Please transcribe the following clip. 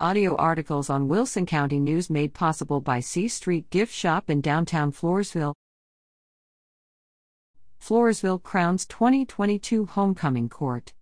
Audio articles on Wilson County News made possible by C Street Gift Shop in downtown Floresville. Floresville crowns 2022 Homecoming Court.